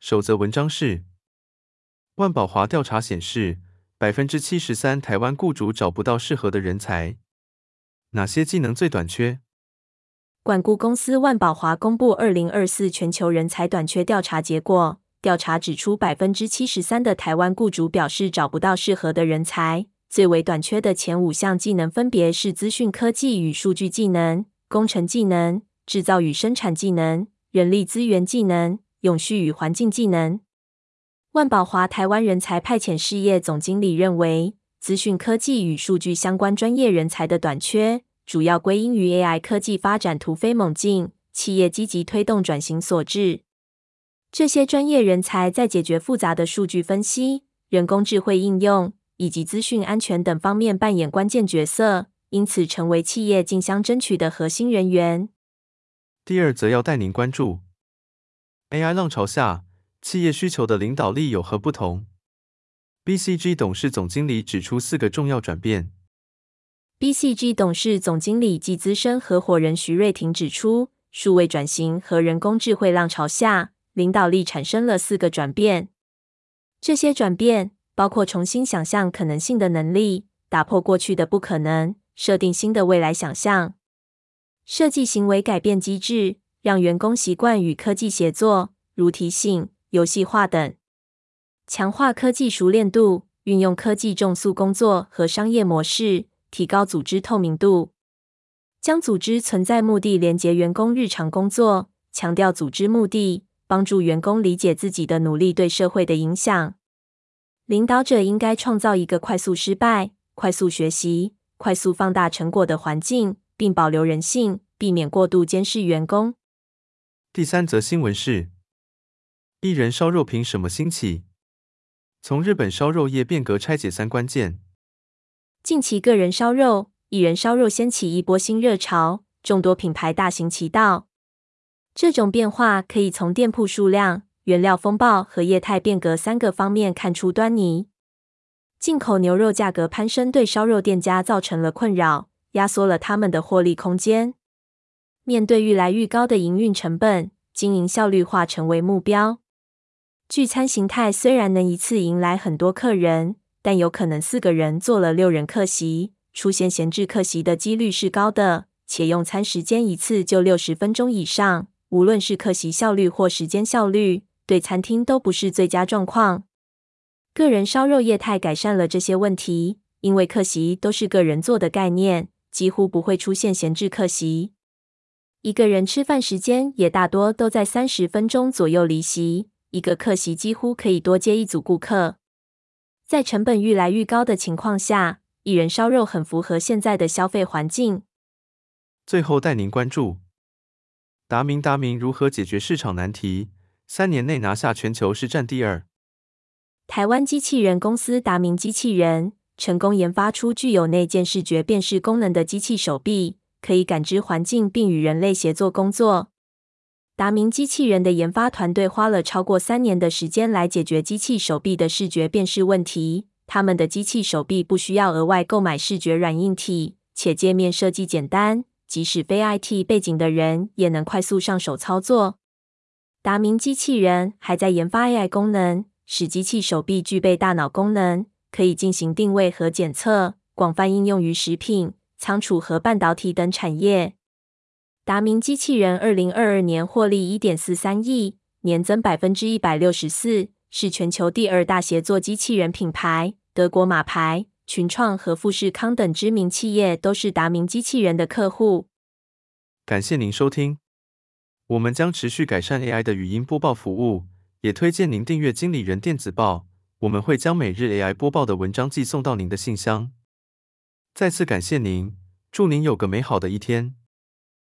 首则文章是：万宝华调查显示，百分之七十三台湾雇主找不到适合的人才，哪些技能最短缺？管顾公司万宝华公布二零二四全球人才短缺调查结果，调查指出，百分之七十三的台湾雇主表示找不到适合的人才，最为短缺的前五项技能分别是资讯科技与数据技能、工程技能。制造与生产技能、人力资源技能、永续与环境技能。万宝华台湾人才派遣事业总经理认为，资讯科技与数据相关专业人才的短缺，主要归因于 AI 科技发展突飞猛进，企业积极推动转型所致。这些专业人才在解决复杂的数据分析、人工智慧应用以及资讯安全等方面扮演关键角色，因此成为企业竞相争取的核心人员。第二则要带您关注，AI 浪潮下，企业需求的领导力有何不同？BCG 董事总经理指出四个重要转变。BCG 董事总经理暨资深合伙人徐瑞婷指出，数位转型和人工智慧浪潮下，领导力产生了四个转变。这些转变包括重新想象可能性的能力，打破过去的不可能，设定新的未来想象。设计行为改变机制，让员工习惯与科技协作，如提醒、游戏化等；强化科技熟练度，运用科技重塑工作和商业模式，提高组织透明度；将组织存在目的连接员工日常工作，强调组织目的，帮助员工理解自己的努力对社会的影响。领导者应该创造一个快速失败、快速学习、快速放大成果的环境。并保留人性，避免过度监视员工。第三则新闻是：一人烧肉凭什么兴起？从日本烧肉业变革拆解三关键。近期个人烧肉、一人烧肉掀起一波新热潮，众多品牌大行其道。这种变化可以从店铺数量、原料风暴和业态变革三个方面看出端倪。进口牛肉价格攀升，对烧肉店家造成了困扰。压缩了他们的获利空间。面对愈来愈高的营运成本，经营效率化成为目标。聚餐形态虽然能一次迎来很多客人，但有可能四个人坐了六人客席，出现闲置客席的几率是高的。且用餐时间一次就六十分钟以上，无论是客席效率或时间效率，对餐厅都不是最佳状况。个人烧肉业态改善了这些问题，因为客席都是个人坐的概念。几乎不会出现闲置客席，一个人吃饭时间也大多都在三十分钟左右离席，一个客席几乎可以多接一组顾客。在成本愈来愈高的情况下，一人烧肉很符合现在的消费环境。最后带您关注达明，达明如何解决市场难题，三年内拿下全球市占第二。台湾机器人公司达明机器人。成功研发出具有内建视觉辨识功能的机器手臂，可以感知环境并与人类协作工作。达明机器人的研发团队花了超过三年的时间来解决机器手臂的视觉辨识问题。他们的机器手臂不需要额外购买视觉软硬体，且界面设计简单，即使非 IT 背景的人也能快速上手操作。达明机器人还在研发 AI 功能，使机器手臂具备大脑功能。可以进行定位和检测，广泛应用于食品、仓储和半导体等产业。达明机器人二零二二年获利一点四三亿，年增百分之一百六十四，是全球第二大协作机器人品牌。德国马牌、群创和富士康等知名企业都是达明机器人的客户。感谢您收听，我们将持续改善 AI 的语音播报服务，也推荐您订阅经理人电子报。我们会将每日 AI 播报的文章寄送到您的信箱。再次感谢您，祝您有个美好的一天。